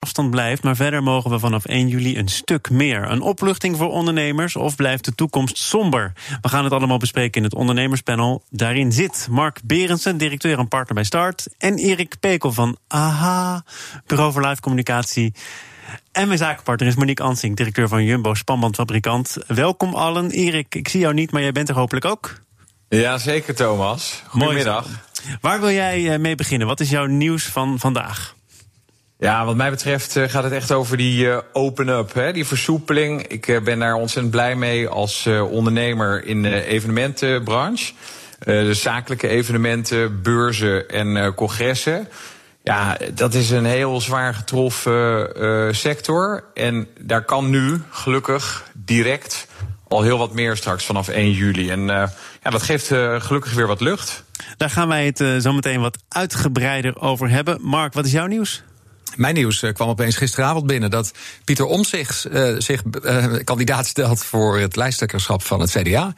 Afstand blijft, maar verder mogen we vanaf 1 juli een stuk meer. Een opluchting voor ondernemers of blijft de toekomst somber? We gaan het allemaal bespreken in het ondernemerspanel. Daarin zit Mark Berendsen, directeur en partner bij Start... en Erik Pekel van AHA, Bureau voor Live Communicatie... En mijn zakenpartner is Monique Ansing, directeur van Jumbo, spanbandfabrikant. Welkom allen. Erik, ik zie jou niet, maar jij bent er hopelijk ook. Ja, zeker Thomas. Goedemiddag. Waar wil jij eh, mee beginnen? Wat is jouw nieuws van vandaag? Ja, wat mij betreft eh, gaat het echt over die uh, open-up, die versoepeling. Ik uh, ben daar ontzettend blij mee als ondernemer in de evenementenbranche. de zakelijke evenementen, beurzen en congressen. Ja, dat is een heel zwaar getroffen sector. En daar kan nu gelukkig direct al heel wat meer straks vanaf 1 juli. En ja, dat geeft gelukkig weer wat lucht. Daar gaan wij het zo meteen wat uitgebreider over hebben. Mark, wat is jouw nieuws? Mijn nieuws kwam opeens gisteravond binnen dat Pieter Omtzigt uh, zich uh, kandidaat stelt voor het lijsttrekkerschap van het CDA.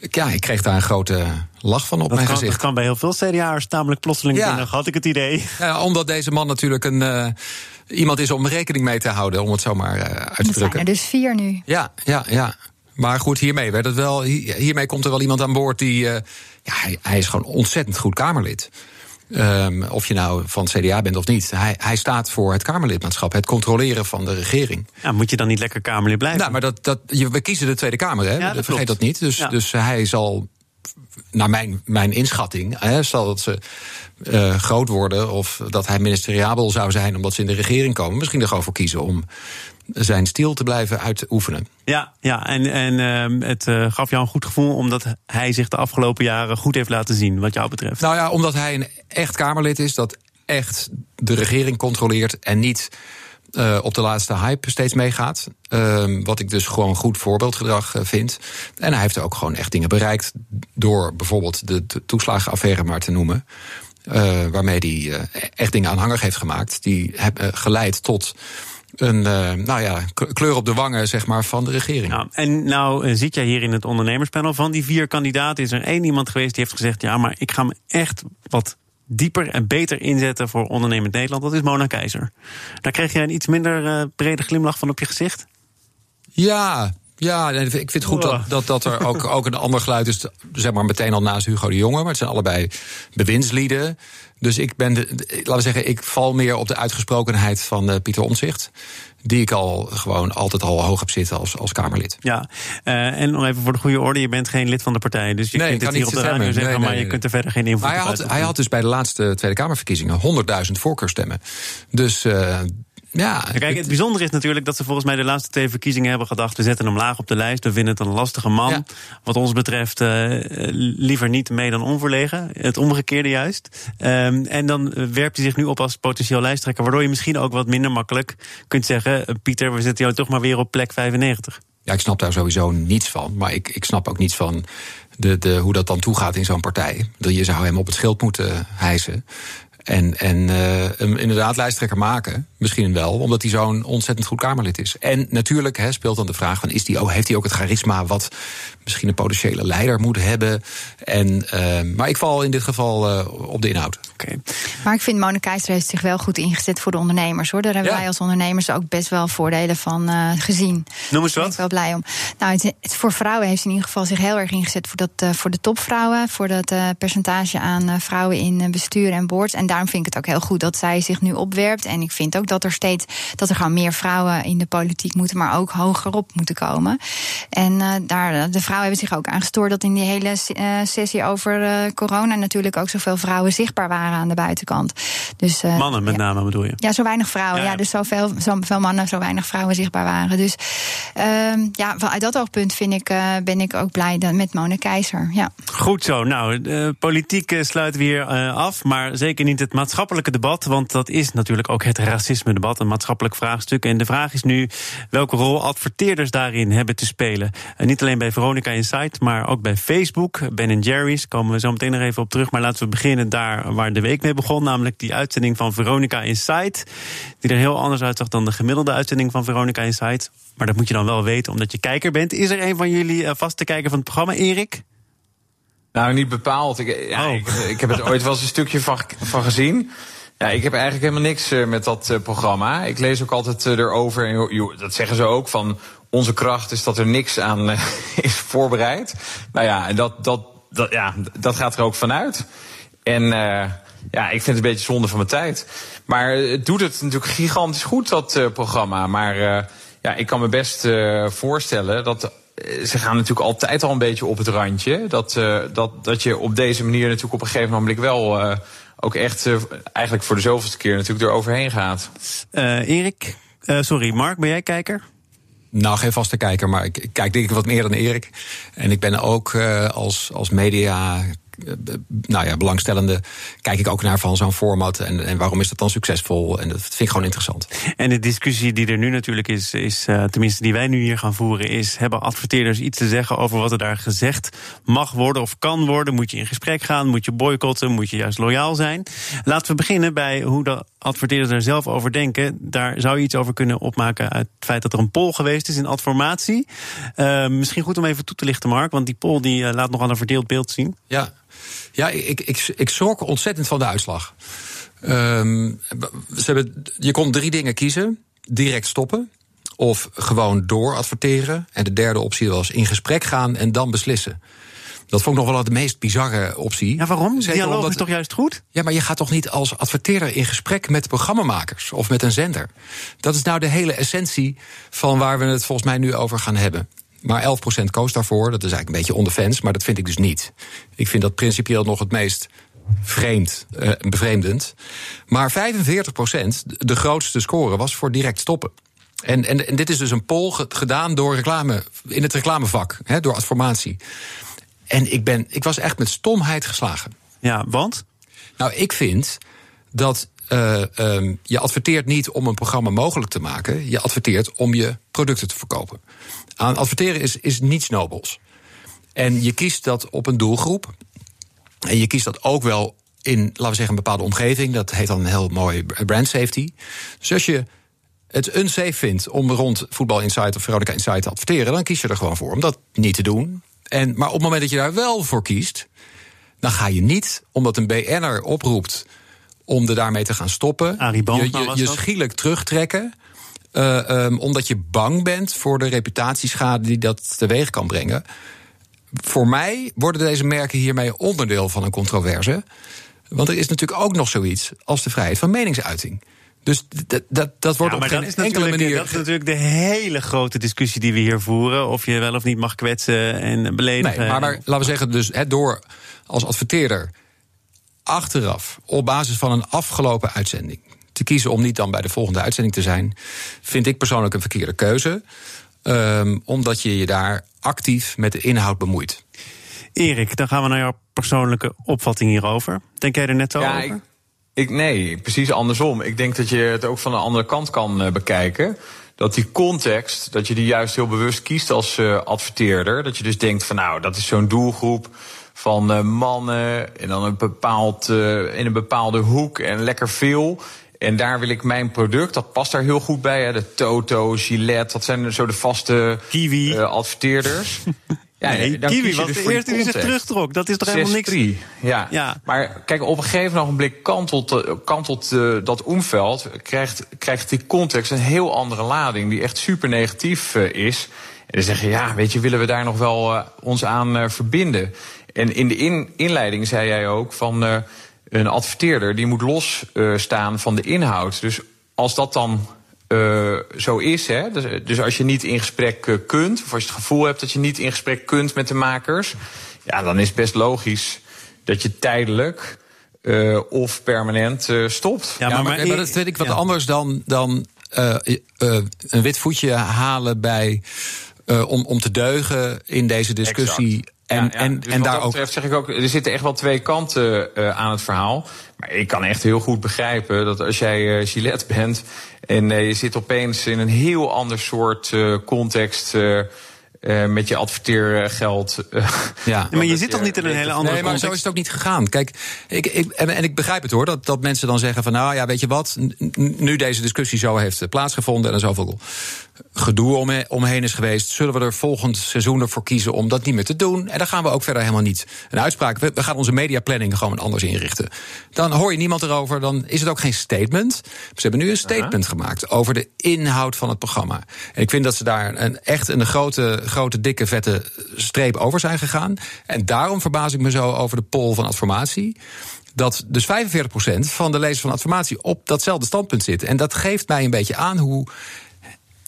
Ja, ik kreeg daar een grote lach van op dat mijn kan, gezicht. Dat kan bij heel veel CDA'ers tamelijk plotseling ja. binnen, had ik het idee. Ja, omdat deze man natuurlijk een, uh, iemand is om rekening mee te houden, om het zo maar uit te drukken. Er zijn er dus vier nu. Ja, ja, ja. Maar goed, hiermee werd het wel. Hiermee komt er wel iemand aan boord die. ja, hij, hij is gewoon ontzettend goed Kamerlid. Um, of je nou van het CDA bent of niet. Hij, hij staat voor het Kamerlidmaatschap, het controleren van de regering. Ja, moet je dan niet lekker Kamerlid blijven? Nou, maar dat, dat, we kiezen de Tweede Kamer, hè? Ja, dat Vergeet dat niet. Dus, Ja. dus hij zal, naar mijn, mijn inschatting, hè, zal dat ze uh, groot worden of dat hij ministeriabel zou zijn omdat ze in de regering komen, misschien er gewoon voor kiezen om zijn stiel te blijven uitoefenen. Ja, ja en, en uh, het uh, gaf jou een goed gevoel omdat hij zich de afgelopen jaren goed heeft laten zien, wat jou betreft. Nou ja, omdat hij een echt Kamerlid is dat echt de regering controleert en niet uh, op de laatste hype steeds meegaat. Uh, wat ik dus gewoon goed voorbeeldgedrag uh, vind. En hij heeft ook gewoon echt dingen bereikt. Door bijvoorbeeld de, de toeslagenaffaire maar te noemen. Waarmee hij echt dingen aanhangig heeft gemaakt. Die hebben geleid tot een uh, nou ja, kleur op de wangen zeg maar, van de regering. Nou, en nou uh, zit jij hier in het ondernemerspanel. Van die vier kandidaten is er één iemand geweest die heeft gezegd... ja, maar ik ga me echt wat dieper en beter inzetten voor ondernemend Nederland. Dat is Mona Keizer. Daar kreeg jij een iets minder uh, brede glimlach van op je gezicht? Ja, ja, ik vind het goed dat, dat, dat er ook, ook een ander geluid is, zeg maar meteen al naast Hugo de Jonge. Maar het zijn allebei bewindslieden. Dus ik ben, de, laten we zeggen, ik val meer op de uitgesprokenheid van uh, Pieter Omtzigt. Die ik al gewoon altijd al hoog heb zitten als, als Kamerlid. Ja, uh, en nog even voor de goede orde: je bent geen lid van de partij. Dus je nee, kunt het hier op de radio stemmen. zeggen, nee, maar nee, je nee. kunt er verder geen invloed maar hij op had, hij had dus bij de laatste Tweede Kamerverkiezingen 100.000 voorkeurstemmen. Dus. Uh, ja, Kijk, het bijzondere is natuurlijk dat ze volgens mij de laatste twee verkiezingen hebben gedacht: we zetten hem laag op de lijst, we vinden het een lastige man. Ja. Wat ons betreft, uh, liever niet mee dan onverlegen. Het omgekeerde juist. Um, en dan werpt hij zich nu op als potentieel lijsttrekker, waardoor je misschien ook wat minder makkelijk kunt zeggen: Pieter, we zetten jou toch maar weer op plek 95. Ja, ik snap daar sowieso niets van. Maar ik, ik snap ook niets van de, de, hoe dat dan toegaat in zo'n partij. Je zou hem op het schild moeten hijsen. En, en uh, hem inderdaad lijsttrekker maken. Misschien wel, omdat hij zo'n ontzettend goed Kamerlid is. En natuurlijk he, speelt dan de vraag: van, is die ook, heeft hij ook het charisma wat misschien een potentiële leider moet hebben? En, uh, maar ik val in dit geval uh, op de inhoud. Okay. Maar ik vind Mona Keizer heeft zich wel goed ingezet voor de ondernemers hoor. Daar hebben ja. wij als ondernemers ook best wel voordelen van uh, gezien. Noem eens Daar ben ik wel blij om. Nou, het, het, voor vrouwen heeft ze in ieder geval zich heel erg ingezet voor, dat, uh, voor de topvrouwen. Voor dat uh, percentage aan vrouwen in bestuur en boards. En daarom vind ik het ook heel goed dat zij zich nu opwerpt. En ik vind ook dat er steeds dat er gewoon meer vrouwen in de politiek moeten, maar ook hogerop moeten komen. En uh, daar, de vrouwen hebben zich ook aangestoord dat in die hele uh, sessie over uh, corona natuurlijk ook zoveel vrouwen zichtbaar waren aan de buitenkant. Dus, mannen met ja. name bedoel je? Ja, zo weinig vrouwen. Ja, ja. dus zoveel, zoveel mannen, zo weinig vrouwen zichtbaar waren. Dus ehm, ja, uit dat oogpunt vind ik, ben ik ook blij met Mona Keizer. Ja. Goed zo. Nou, de politiek sluiten we hier af, maar zeker niet het maatschappelijke debat, want dat is natuurlijk ook het racisme-debat, een maatschappelijk vraagstuk. En de vraag is nu welke rol adverteerders daarin hebben te spelen. En niet alleen bij Veronica Insight, maar ook bij Facebook. Ben Jerry's komen we zo meteen nog even op terug. Maar laten we beginnen daar waar de week mee begon. Namelijk die uitzending van Veronica Insight. Die er heel anders uitzag dan de gemiddelde uitzending van Veronica Insight. Maar dat moet je dan wel weten, omdat je kijker bent. Is er een van jullie eh, vaste kijker van het programma, Erik? Nou, niet bepaald. Ik, ja, Oh. ik, ik heb het ooit wel eens een stukje van, van gezien. Ja, ik heb eigenlijk helemaal niks eh, met dat eh, programma. Ik lees ook altijd eh, erover. En joh, dat zeggen ze ook van onze kracht is dat er niks aan is voorbereid. Nou ja, en dat, dat, dat, ja, dat gaat er ook vanuit. En ja, ik vind het een beetje zonde van mijn tijd. Maar het doet het natuurlijk gigantisch goed, dat programma. Maar ja, ik kan me best voorstellen dat ze gaan natuurlijk altijd al een beetje op het randje. Dat, eh, dat, dat je op deze manier natuurlijk op een gegeven moment wel eh, ook echt eh, eigenlijk voor de zoveelste keer natuurlijk eroverheen gaat. Eh, Erik, eh, sorry, Mark, ben jij kijker? Nou, geen vaste kijker, maar ik, ik kijk denk ik wat meer dan Erik. En ik ben ook eh, als, als media. Eh, Nou ja, belangstellende, kijk ik ook naar van zo'n format en, en waarom is dat dan succesvol? En dat vind ik gewoon interessant. En de discussie die er nu natuurlijk is, is eh, tenminste die wij nu hier gaan voeren, is: hebben adverteerders iets te zeggen over wat er daar gezegd mag worden of kan worden? Moet je in gesprek gaan? Moet je boycotten? Moet je juist loyaal zijn? Laten we beginnen bij hoe de adverteerders er zelf over denken. Daar zou je iets over kunnen opmaken uit het feit dat er een poll geweest is in Adformatie. Eh, misschien goed om even toe te lichten, Mark, want die poll die, eh, laat nogal een verdeeld beeld zien. Ja, ja ik, ik, ik schrok ontzettend van de uitslag. Ehm, ze hebben, je kon drie dingen kiezen: direct stoppen. Of gewoon door adverteren. En de derde optie was in gesprek gaan en dan beslissen. Dat vond ik nog wel de meest bizarre optie. Ja, waarom? Zeker Dialoog omdat- is toch juist goed? Ja, maar je gaat toch niet als adverteerder in gesprek met programmamakers of met een zender? Dat is nou de hele essentie van waar we het volgens mij nu over gaan hebben. Maar 11% koos daarvoor. Dat is eigenlijk een beetje ondefens, maar dat vind ik dus niet. Ik vind dat principieel nog het meest vreemd, eh, bevreemdend. Maar 45%, de grootste score, was voor direct stoppen. En, en, en dit is dus een poll ge- gedaan door reclame, in het reclamevak, hè, door adformatie. En ik, ben, ik was echt met stomheid geslagen. Ja, want? Nou, ik vind dat eh, ehm, je adverteert niet om een programma mogelijk te maken. Je adverteert om je producten te verkopen. Aan adverteren is, is niets nobels. En je kiest dat op een doelgroep. En je kiest dat ook wel in, laten we zeggen, een bepaalde omgeving. Dat heet dan een heel mooi brand safety. Dus als je het unsafe vindt om rond Voetbal Insight of Veronica Insight te adverteren, dan kies je er gewoon voor om dat niet te doen. En, maar op het moment dat je daar wel voor kiest, dan ga je niet, omdat een BN'er oproept om er daarmee te gaan stoppen, je, je, schielijk terugtrekken. eh, ehm, omdat je bang bent voor de reputatieschade die dat teweeg kan brengen. Voor mij worden deze merken hiermee onderdeel van een controverse. Want er is natuurlijk ook nog zoiets als de vrijheid van meningsuiting. Dus dat, dat, dat wordt Ja, op maar geen dat is, enkele natuurlijk, manier. dat is natuurlijk de hele grote discussie die we hier voeren. Of je wel of niet mag kwetsen en beledigen. Nee, maar, maar laten we zeggen, dus door als adverteerder achteraf op basis van een afgelopen uitzending te kiezen om niet dan bij de volgende uitzending te zijn, vind ik persoonlijk een verkeerde keuze. Ehm, omdat je je daar actief met de inhoud bemoeit. Erik, dan gaan we naar jouw persoonlijke opvatting hierover. Denk jij er net zo Ja, over? ik, ik, nee, precies andersom. Ik denk dat je het ook van een andere kant kan eh, bekijken. Dat die context, dat je die juist heel bewust kiest als eh, adverteerder. Dat je dus denkt van nou, dat is zo'n doelgroep van eh, mannen en dan een bepaald, in een bepaalde hoek en lekker veel. En daar wil ik mijn product, dat past daar heel goed bij. Hè. De Toto, Gillette, dat zijn zo de vaste Kiwi. adverteerders. Ja, nee, dan Kiwi was dus de eerste die zich terugtrok. Dat is toch helemaal niks? 6-3, Ja. Ja. maar kijk, op een gegeven ogenblik kantelt, eh, kantelt eh, dat omveld, krijgt, krijgt die context een heel andere lading, die echt super negatief eh, is. En dan zeg je, ja, weet je, willen we daar nog wel ons aan verbinden? En in de in, inleiding zei jij ook van een adverteerder die moet losstaan staan van de inhoud. Dus als dat dan eh, zo is, hè, dus, dus als je niet in gesprek eh, kunt, of als je het gevoel hebt dat je niet in gesprek kunt met de makers, ja, dan is het best logisch dat je tijdelijk eh, of permanent eh, stopt. Ja, Ja, maar, maar- maar dat vind ik wat ja. anders dan, dan eh, eh, een wit voetje halen bij. eh, om, om te deugen in deze discussie. Exact. En, Ja, ja. en, Dus en wat daar dat ook. betreft zeg ik ook, er zitten echt wel twee kanten eh, aan het verhaal. Maar ik kan echt heel goed begrijpen dat als jij eh, Gillette bent en eh, je zit opeens in een heel ander soort eh, context. Eh, uh, met je adverteergeld. Uh, ja, maar je zit toch niet in een hele andere Nee, maar zo is het ook niet gegaan. Kijk, ik, ik, en, en, ik begrijp het hoor, dat, dat mensen dan zeggen van... nou ja, weet je wat, nu deze discussie zo heeft plaatsgevonden... en er zoveel gedoe om, omheen is geweest... zullen we er volgend seizoen ervoor kiezen om dat niet meer te doen. En dan gaan we ook verder helemaal niet een uitspraak... we, we gaan onze mediaplanning gewoon anders inrichten. Dan hoor je niemand erover, dan is het ook geen statement. Ze hebben nu een statement gemaakt over de inhoud van het programma. En ik vind dat ze daar een, echt een grote, grote, dikke, vette streep over zijn gegaan. En daarom verbaas ik me zo over de poll van Adformatie dat dus 45% van de lezers van Adformatie op datzelfde standpunt zit. En dat geeft mij een beetje aan hoe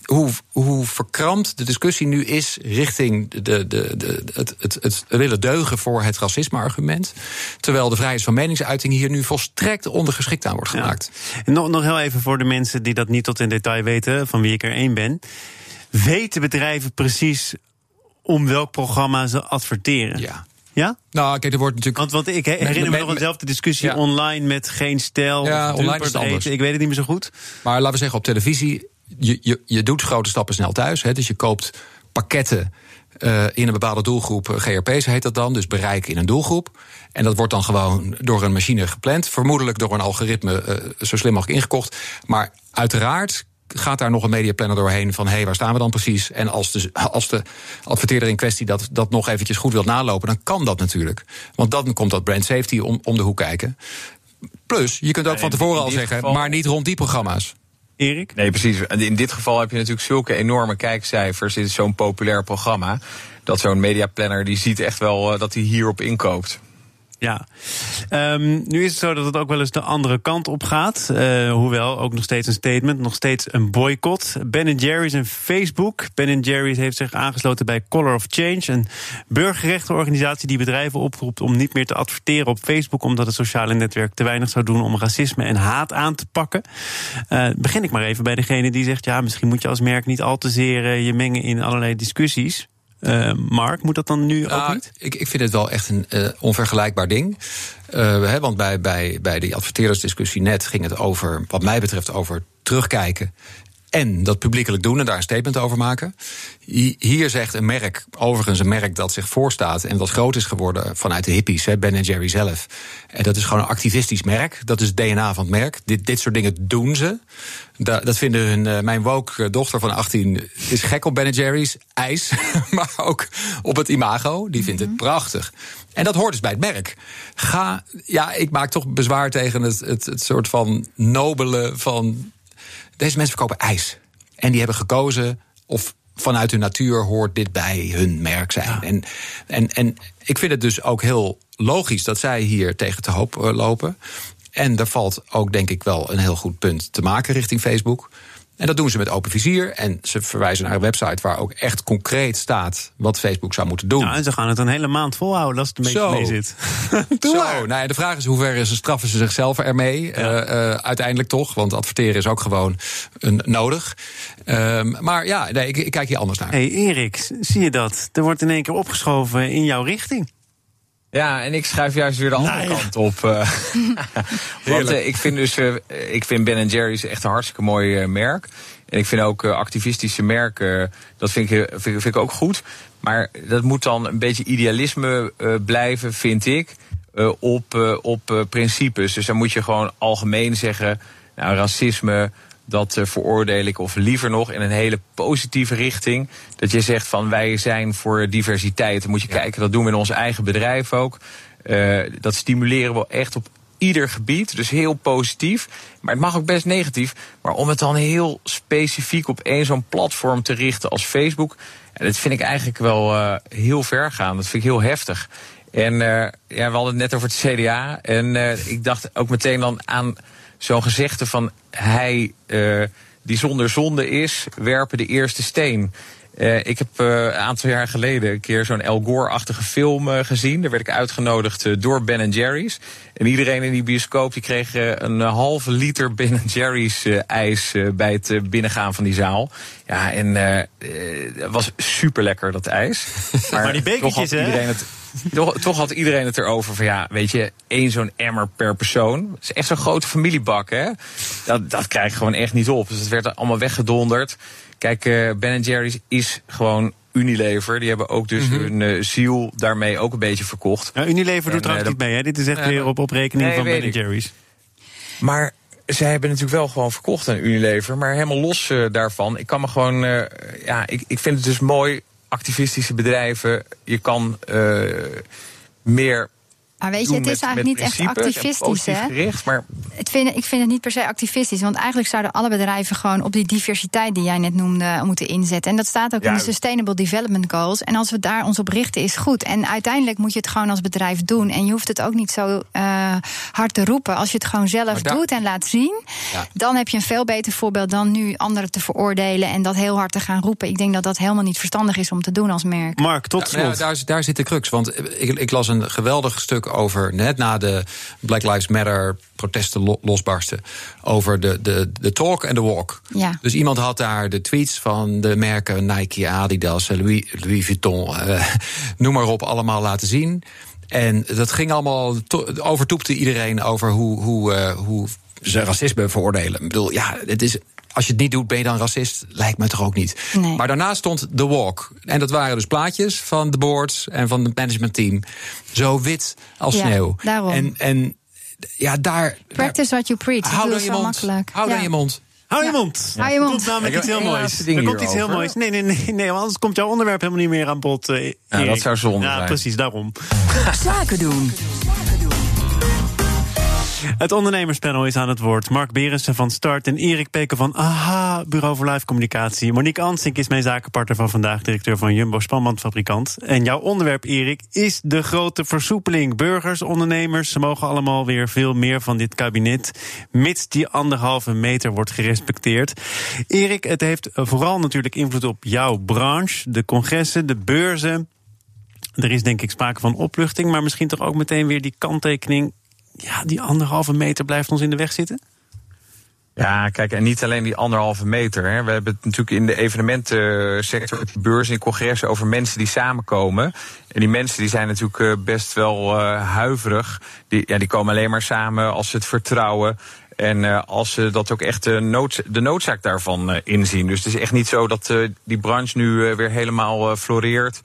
hoe, hoe verkrampt de discussie nu is richting de, de, de, het, het, het willen deugen voor het racisme-argument. Terwijl de vrijheid van meningsuiting hier nu volstrekt ondergeschikt aan wordt gemaakt. En nog, nog heel even voor de mensen die dat niet tot in detail weten, van wie ik er één ben. Weten bedrijven precies om welk programma ze adverteren? Ja. Ja? Nou, kijk, er wordt natuurlijk. Want, want ik herinner me nog eenzelfde discussie online met geen stijl. Ja, online is het anders. Ik weet het niet meer zo goed. Maar laten we zeggen, op televisie je, je, je doet grote stappen snel thuis. Hè, dus je koopt pakketten uh, in een bepaalde doelgroep. Eh, GRP's heet dat dan, dus bereik in een doelgroep. En dat wordt dan gewoon door een machine gepland. Vermoedelijk door een algoritme uh, zo slim mogelijk ingekocht. Maar uiteraard gaat daar nog een mediaplanner doorheen van hé, hey, waar staan we dan precies? En als de, als de adverteerder in kwestie dat, dat nog eventjes goed wilt nalopen, dan kan dat natuurlijk. Want dan komt dat brand safety om, om de hoek kijken. Plus, je kunt ook van tevoren al zeggen, maar niet rond die programma's. Erik? Nee, precies. In dit geval heb je natuurlijk zulke enorme kijkcijfers. Dit is zo'n populair programma. Dat zo'n mediaplanner die ziet echt wel uh, dat hij hierop inkoopt. Ja, um, nu is het zo dat het ook wel eens de andere kant op gaat. Uh, hoewel ook nog steeds een statement, nog steeds een boycott. Ben Jerry's en Facebook. Ben Jerry's heeft zich aangesloten bij Color of Change, een burgerrechtenorganisatie die bedrijven oproept om niet meer te adverteren op Facebook, omdat het sociale netwerk te weinig zou doen om racisme en haat aan te pakken. Uh, begin ik maar even bij degene die zegt: ja, misschien moet je als merk niet al te zeer uh, je mengen in allerlei discussies. Uh, Mark, moet dat dan nu ook nou, niet? Ik, ik vind het wel echt een uh, onvergelijkbaar ding. Uh, he, want bij, bij, bij die adverteerdersdiscussie net ging het over, wat mij betreft, over terugkijken. En dat publiekelijk doen en daar een statement over maken. Hier zegt een merk, overigens een merk dat zich voorstaat en wat groot is geworden vanuit de hippies, hè, Ben Jerry zelf. En dat is gewoon een activistisch merk. Dat is het DNA van het merk. Dit, dit soort dingen doen ze. Da, dat vinden hun, uh, mijn woke dochter van 18 is gek op Ben Jerry's, ijs, maar ook op het imago. Die vindt het prachtig. En dat hoort dus bij het merk. Ga, ja, ik maak toch bezwaar tegen het, het, het soort van nobele van. Deze mensen verkopen ijs. En die hebben gekozen of vanuit hun natuur hoort dit bij hun merk zijn. Ja. En, en, en ik vind het dus ook heel logisch dat zij hier tegen te hoop lopen. En er valt ook, denk ik, wel een heel goed punt te maken richting Facebook. En dat doen ze met open vizier. En ze verwijzen naar een website waar ook echt concreet staat wat Facebook zou moeten doen. Ja, en ze gaan het een hele maand volhouden als het een beetje Zo. mee zit. Zo, nou ja, de vraag is hoe ver ze straffen ze zichzelf ermee. Ja. Uh, uh, uiteindelijk toch, want adverteren is ook gewoon een, nodig. Um, maar ja, nee, ik, ik, kijk hier anders naar. hey Erik, zie je dat? Er wordt in één keer opgeschoven in jouw richting. Ja, en ik schuif juist weer de andere nee. kant op. Uh, want uh, ik vind dus, uh, ik vind Ben Jerry's echt een hartstikke mooi merk. En ik vind ook activistische merken, dat vind ik, vind, vind, ik ook goed. Maar dat moet dan een beetje idealisme blijven, vind ik, op, op principes. Dus dan moet je gewoon algemeen zeggen, nou, racisme, dat uh, veroordeel ik, of liever nog in een hele positieve richting. Dat je zegt van wij zijn voor diversiteit. Dan moet je ja. kijken, dat doen we in ons eigen bedrijf ook. Uh, dat stimuleren we echt op ieder gebied. Dus heel positief. Maar het mag ook best negatief. Maar om het dan heel specifiek op één zo'n platform te richten als Facebook. Dat vind ik eigenlijk wel uh, heel ver gaan. Dat vind ik heel heftig. En uh, ja, we hadden het net over het CDA. En ik dacht ook meteen dan aan zo'n gezegde van hij uh, die zonder zonde is, werpen de eerste steen. Uh, ik heb uh, een aantal jaar geleden een keer zo'n El Gore-achtige film uh, gezien. Daar werd ik uitgenodigd door Ben Jerry's. En iedereen in die bioscoop die kreeg een halve liter Ben Jerry's ijs bij het binnengaan van die zaal. Ja, en het was super lekker dat ijs. Maar, maar die bekertjes, hè? Iedereen het, toch, toch, had iedereen het erover van ja, weet je, één zo'n emmer per persoon. Het is echt zo'n grote familiebak, hè? Dat, dat krijg je gewoon echt niet op. Dus het werd allemaal weggedonderd. Kijk, uh, Ben Jerry's is gewoon Unilever, die hebben ook dus hun uh, ziel daarmee ook een beetje verkocht. Ja, Unilever doet trouwens niet mee, hè? Dit is echt weer op, op rekening van Ben Jerry's. Maar zij hebben natuurlijk wel gewoon verkocht aan Unilever. Maar helemaal los uh, daarvan. Ik kan me gewoon. Uh, ja, ik, ik vind het dus mooi. Activistische bedrijven. Je kan uh, meer maar weet je, het is eigenlijk niet echt activistisch. Hè? Gericht, maar... het vind, ik vind het niet per se activistisch. Want eigenlijk zouden alle bedrijven gewoon op die diversiteit die jij net noemde moeten inzetten. En dat staat ook in de Sustainable Development Goals. En als we daar ons op richten, is goed. En uiteindelijk moet je het gewoon als bedrijf doen. En je hoeft het ook niet zo uh, hard te roepen. Als je het gewoon zelf doet en laat zien, ja. dan heb je een veel beter voorbeeld dan nu anderen te veroordelen en dat heel hard te gaan roepen. Ik denk dat dat helemaal niet verstandig is om te doen als merk. Mark, tot slot. Ja, daar, daar zit de crux. Want ik, ik las een geweldig stuk over, net na de Black Lives Matter protesten losbarsten, over de, de, de talk en de walk. Ja. Dus iemand had daar de tweets van de merken Nike, Adidas, Louis, Louis Vuitton, uh, noem maar op, allemaal laten zien. En dat ging allemaal, overtoepte iedereen over hoe, hoe, uh, hoe ze racisme veroordelen. Ik bedoel, ja, het is als je het niet doet, ben je dan racist? Lijkt me toch ook niet. Nee. Maar daarna stond The Walk. En dat waren dus plaatjes van de boards en van het managementteam. Zo wit als ja, sneeuw. Daarom. En, en ja, daar. Practice what you preach. Hou dan je mond. Makkelijk. Hou dan ja. je mond. Hou je mond. Hou je mond. Er komt namelijk iets heel moois. Er komt iets heel moois. Nee, nee, nee, nee, anders komt jouw onderwerp helemaal niet meer aan bod. Uh, ja, dat zou zonde ja, zijn. precies, daarom. Zaken doen. Het ondernemerspanel is aan het woord. Mark Berensen van Start en Erik Peken van AHA, Bureau voor Live Communicatie. Monique Ansink is mijn zakenpartner van vandaag, directeur van Jumbo Spanbandfabrikant. En jouw onderwerp, Erik, is de grote versoepeling. Burgers, ondernemers, ze mogen allemaal weer veel meer van dit kabinet, mits die anderhalve meter wordt gerespecteerd. Erik, het heeft vooral natuurlijk invloed op jouw branche, de congressen, de beurzen. Er is denk ik sprake van opluchting, maar misschien toch ook meteen weer die kanttekening ja, die anderhalve meter blijft ons in de weg zitten? Ja, kijk, en niet alleen die anderhalve meter. Hè. We hebben het natuurlijk in de evenementensector, de beurs en congressen, over mensen die samenkomen. En die mensen die zijn natuurlijk best wel uh, huiverig. Die, ja, die komen alleen maar samen als ze het vertrouwen. En uh, als ze dat ook echt de, de noodzaak daarvan inzien. Dus het is echt niet zo dat die branche nu weer helemaal floreert.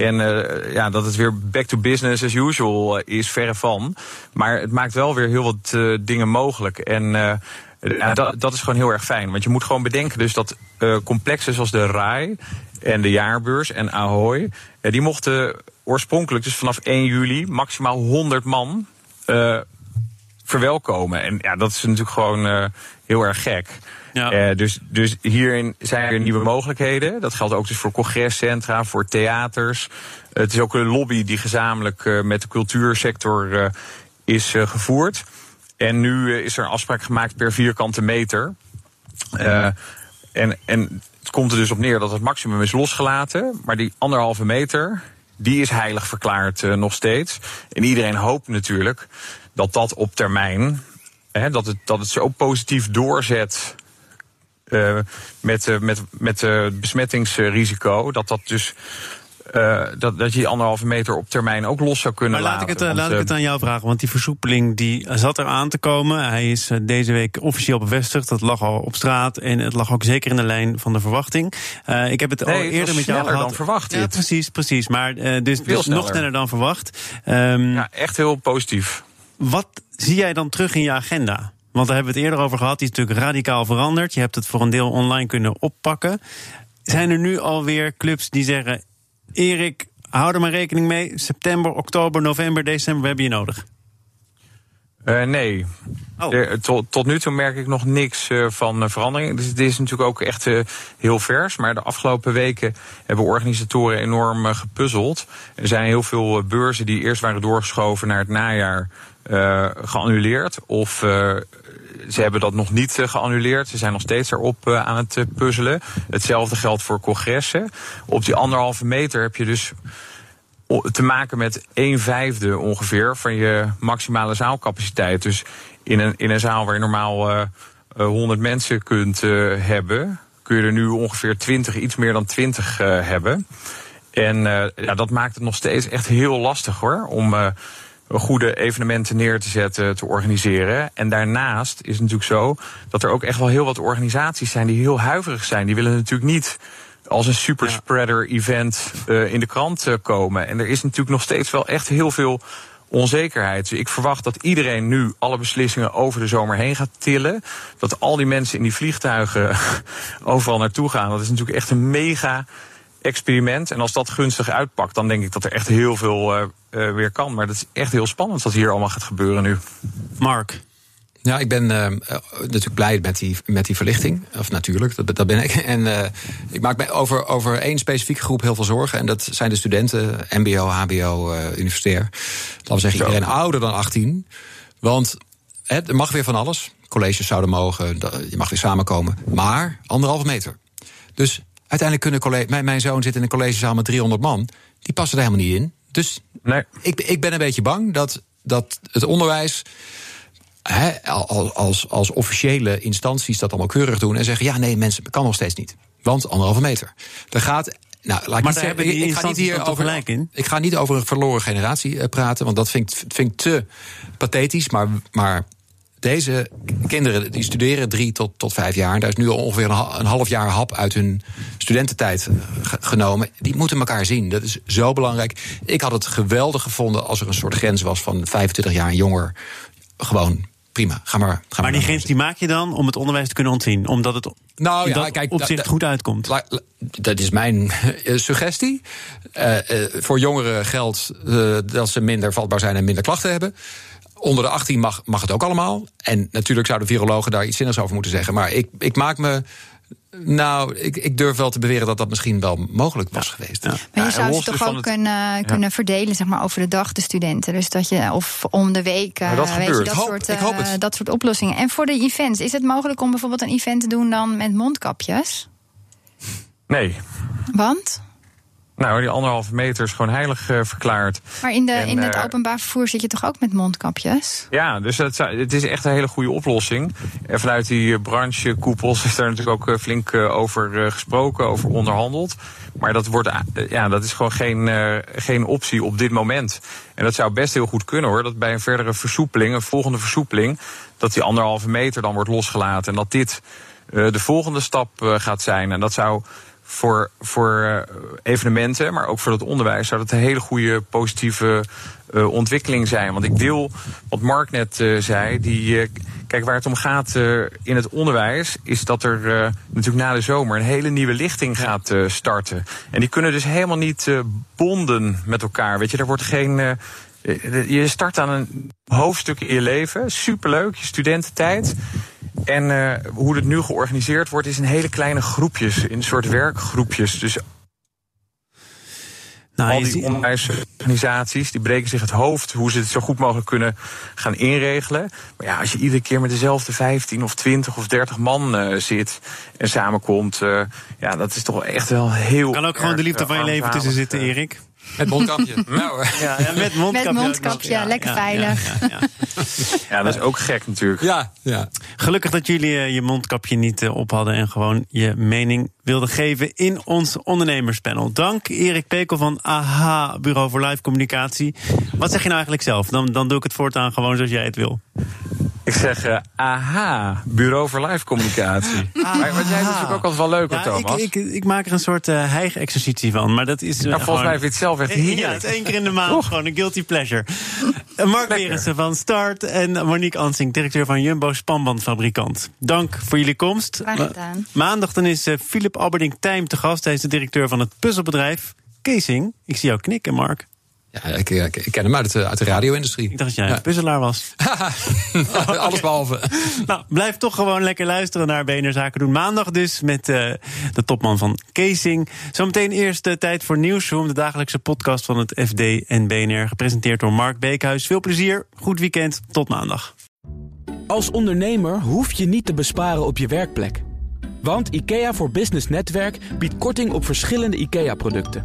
En uh, ja, dat het weer back to business as usual uh, is, verre van. Maar het maakt wel weer heel wat uh, dingen mogelijk. En dat, dat is gewoon heel erg fijn. Want je moet gewoon bedenken dus dat complexen zoals de RAI en de jaarbeurs en Ahoy... die mochten oorspronkelijk dus vanaf 1 juli maximaal 100 man verwelkomen. En ja, dat is natuurlijk gewoon heel erg gek. Ja. Uh, dus, dus hierin zijn er nieuwe mogelijkheden. Dat geldt ook dus voor congrescentra, voor theaters. Uh, het is ook een lobby die gezamenlijk uh, met de cultuursector is gevoerd. En nu is er een afspraak gemaakt per vierkante meter. en, en het komt er dus op neer dat het maximum is losgelaten. Maar die anderhalve meter, die is heilig verklaard nog steeds. En iedereen hoopt natuurlijk dat dat op termijn... Hè, dat, het, dat het zo positief doorzet uh, met, uh, met, met uh, besmettingsrisico. Dat dat dus. dat, dat je die anderhalve meter op termijn ook los zou kunnen maar laten. Laat ik, het, want, laat ik het aan jou vragen, want die versoepeling die zat er aan te komen. Hij is deze week officieel bevestigd. Dat lag al op straat en het lag ook zeker in de lijn van de verwachting. ik heb het nee, al eerder het met jou sneller gehad. dan verwacht. Ja, precies, precies. Maar dus, dus nog sneller dan verwacht. Um, ja, echt heel positief. Wat zie jij dan terug in je agenda? Want daar hebben we het eerder over gehad. Die is natuurlijk radicaal veranderd. Je hebt het voor een deel online kunnen oppakken. Zijn er nu alweer clubs die zeggen: Erik, hou er maar rekening mee. September, oktober, november, december, we hebben je nodig? Uh, nee. Oh. De, tot, tot, nu toe merk ik nog niks uh, van uh, verandering. Dus het is natuurlijk ook echt heel vers. Maar de afgelopen weken hebben organisatoren enorm gepuzzeld. Er zijn heel veel beurzen die eerst waren doorgeschoven naar het najaar. geannuleerd. Of ze hebben dat nog niet geannuleerd. Ze zijn nog steeds erop aan het puzzelen. Hetzelfde geldt voor congressen. Op die anderhalve meter heb je dus te maken met een vijfde ongeveer van je maximale zaalcapaciteit. Dus in een, in een zaal waar je normaal uh, 100 mensen kunt uh, hebben, kun je er nu ongeveer 20, iets meer dan 20 uh, hebben. En ja, dat maakt het nog steeds echt heel lastig hoor, om goede evenementen neer te zetten, te organiseren. En daarnaast is het natuurlijk zo dat er ook echt wel heel wat organisaties zijn die heel huiverig zijn. Die willen natuurlijk niet als een superspreader event uh, in de krant uh, komen. En er is natuurlijk nog steeds wel echt heel veel onzekerheid. Dus ik verwacht dat iedereen nu alle beslissingen over de zomer heen gaat tillen. Dat al die mensen in die vliegtuigen overal naartoe gaan. Dat is natuurlijk echt een mega experiment. En als dat gunstig uitpakt, dan denk ik dat er echt heel veel uh, weer kan. Maar dat is echt heel spannend wat hier allemaal gaat gebeuren nu. Mark. Ja, ik ben uh, natuurlijk blij met die, met die verlichting. Of natuurlijk, dat, dat ben ik. En uh, ik maak me over, over één specifieke groep heel veel zorgen. En dat zijn de studenten, MBO, HBO, uh, universitair. Laten we zeggen, iedereen ouder dan 18. Want hè, er mag weer van alles. Colleges zouden mogen, je mag weer samenkomen. Maar anderhalve meter. Dus uiteindelijk kunnen collega's. Mijn, mijn zoon zit in een collegezaal met 300 man. Die passen er helemaal niet in. Dus nee. ik, ik ben een beetje bang dat, dat het onderwijs als, als officiële instanties dat allemaal keurig doen en zeggen: ja, nee, mensen, kan nog steeds niet. Want anderhalve meter. Er gaat. Nou, laat maar ik, hebben die ik ga niet hier over, gelijk in. Ik ga niet over een verloren generatie uh, praten, want dat vind, vind ik te pathetisch. Maar, maar deze kinderen die studeren drie tot, tot vijf jaar. Daar is nu al ongeveer een, half jaar hap uit hun studententijd uh, genomen. Die moeten elkaar zien. Dat is zo belangrijk. Ik had het geweldig gevonden als er een soort grens was van 25 jaar en jonger. Gewoon prima. Ga maar. Ga maar die grens die maak je dan om het onderwijs te kunnen ontzien? Omdat het nou, ja, dat kijk, op zich goed uitkomt. La, la, dat is mijn uh, suggestie. Uh, uh, voor jongeren geldt dat ze minder vatbaar zijn en minder klachten hebben. Onder de 18 mag, mag het ook allemaal. En natuurlijk zouden virologen daar iets zinnigs over moeten zeggen. Maar ik, ik maak me nou, ik, ik, durf wel te beweren dat dat misschien wel mogelijk was ja. geweest. Ja. Maar je zou ze toch ook het... kunnen, kunnen verdelen zeg maar, over de dag, de studenten. Dus dat je, of om de week, ja, dat, weet je, dat, hoop, soort, ik hoop het. dat soort oplossingen. En voor de events, is het mogelijk om bijvoorbeeld een event te doen dan met mondkapjes? Nee. Want? Nou, die anderhalve meter is gewoon heilig uh, verklaard. Maar in, de, en, in het uh, openbaar vervoer zit je toch ook met mondkapjes? Ja, dus het, het is echt een hele goede oplossing. En vanuit die branchekoepels is daar natuurlijk ook flink over gesproken, over onderhandeld. Maar dat, wordt, ja, dat is gewoon geen, geen optie op dit moment. En dat zou best heel goed kunnen hoor. Dat bij een verdere versoepeling, een volgende versoepeling, dat die anderhalve meter dan wordt losgelaten. En dat dit de volgende stap gaat zijn. En dat zou voor, voor evenementen, maar ook voor het onderwijs, zou dat een hele goede positieve uh, ontwikkeling zijn. Want ik deel wat Mark net uh, zei. Die, kijk, waar het om gaat in het onderwijs, is dat er natuurlijk na de zomer een hele nieuwe lichting gaat starten. En die kunnen dus helemaal niet bonden met elkaar. Weet je, er wordt geen. Je start aan een hoofdstuk in je leven. Superleuk, je studententijd. En uh, hoe het nu georganiseerd wordt, is in hele kleine groepjes, in een soort werkgroepjes. Dus nou, al die onderwijsorganisaties die breken zich het hoofd hoe ze het zo goed mogelijk kunnen gaan inregelen. Maar ja, als je iedere keer met dezelfde 15 of 20 of 30 man uh, zit en samenkomt, uh, ja, dat is toch echt wel heel. Kan ook gewoon de liefde van je leven tussen zitten, Erik. Met mondkapje. nou, ja, ja, met mondkapje. Met mondkapje, ja, lekker ja, veilig. Ja, ja, ja, dat is ook gek natuurlijk. Ja, ja. Gelukkig dat jullie uh, je mondkapje niet uh, op hadden en gewoon je mening wilden geven in ons ondernemerspanel. Dank Erik Pekel van AHA, Bureau voor Live Communicatie. Wat zeg je nou eigenlijk zelf? Dan, dan doe ik het voortaan gewoon zoals jij het wil. Ik zeg uh, aha, Bureau voor Live Communicatie. maar, maar jij natuurlijk ook altijd wel leuk, ja, Thomas. Ik, ik, ik, maak er een soort uh, hijg-exercitie van, maar dat is... Uh, nou, volgens gewoon, mij vind je het zelf echt heerlijk. Ja, het één keer in de maand, gewoon een guilty pleasure. Mark Berensen van Start en Monique Ansing, directeur van Jumbo Spanbandfabrikant. Dank voor jullie komst. Graag gedaan. Maandag dan is Philip Alberding Tijm te gast. Hij is de directeur van het puzzelbedrijf Casing. Ik zie jou knikken, Mark. Ja, ik, ik, ik, ken hem uit de, uit de radio-industrie. Ik dacht dat jij ja. een puzzelaar was. okay. Alles behalve. nou, blijf toch gewoon lekker luisteren naar BNR Zaken doen. Maandag dus met uh, de topman van Casing. Zometeen eerst uh, tijd voor Nieuwsroom, de dagelijkse podcast van het FD en BNR. Gepresenteerd door Mark Beekhuis. Veel plezier, goed weekend, tot maandag. Als ondernemer hoef je niet te besparen op je werkplek. Want IKEA voor Business Netwerk biedt korting op verschillende IKEA-producten.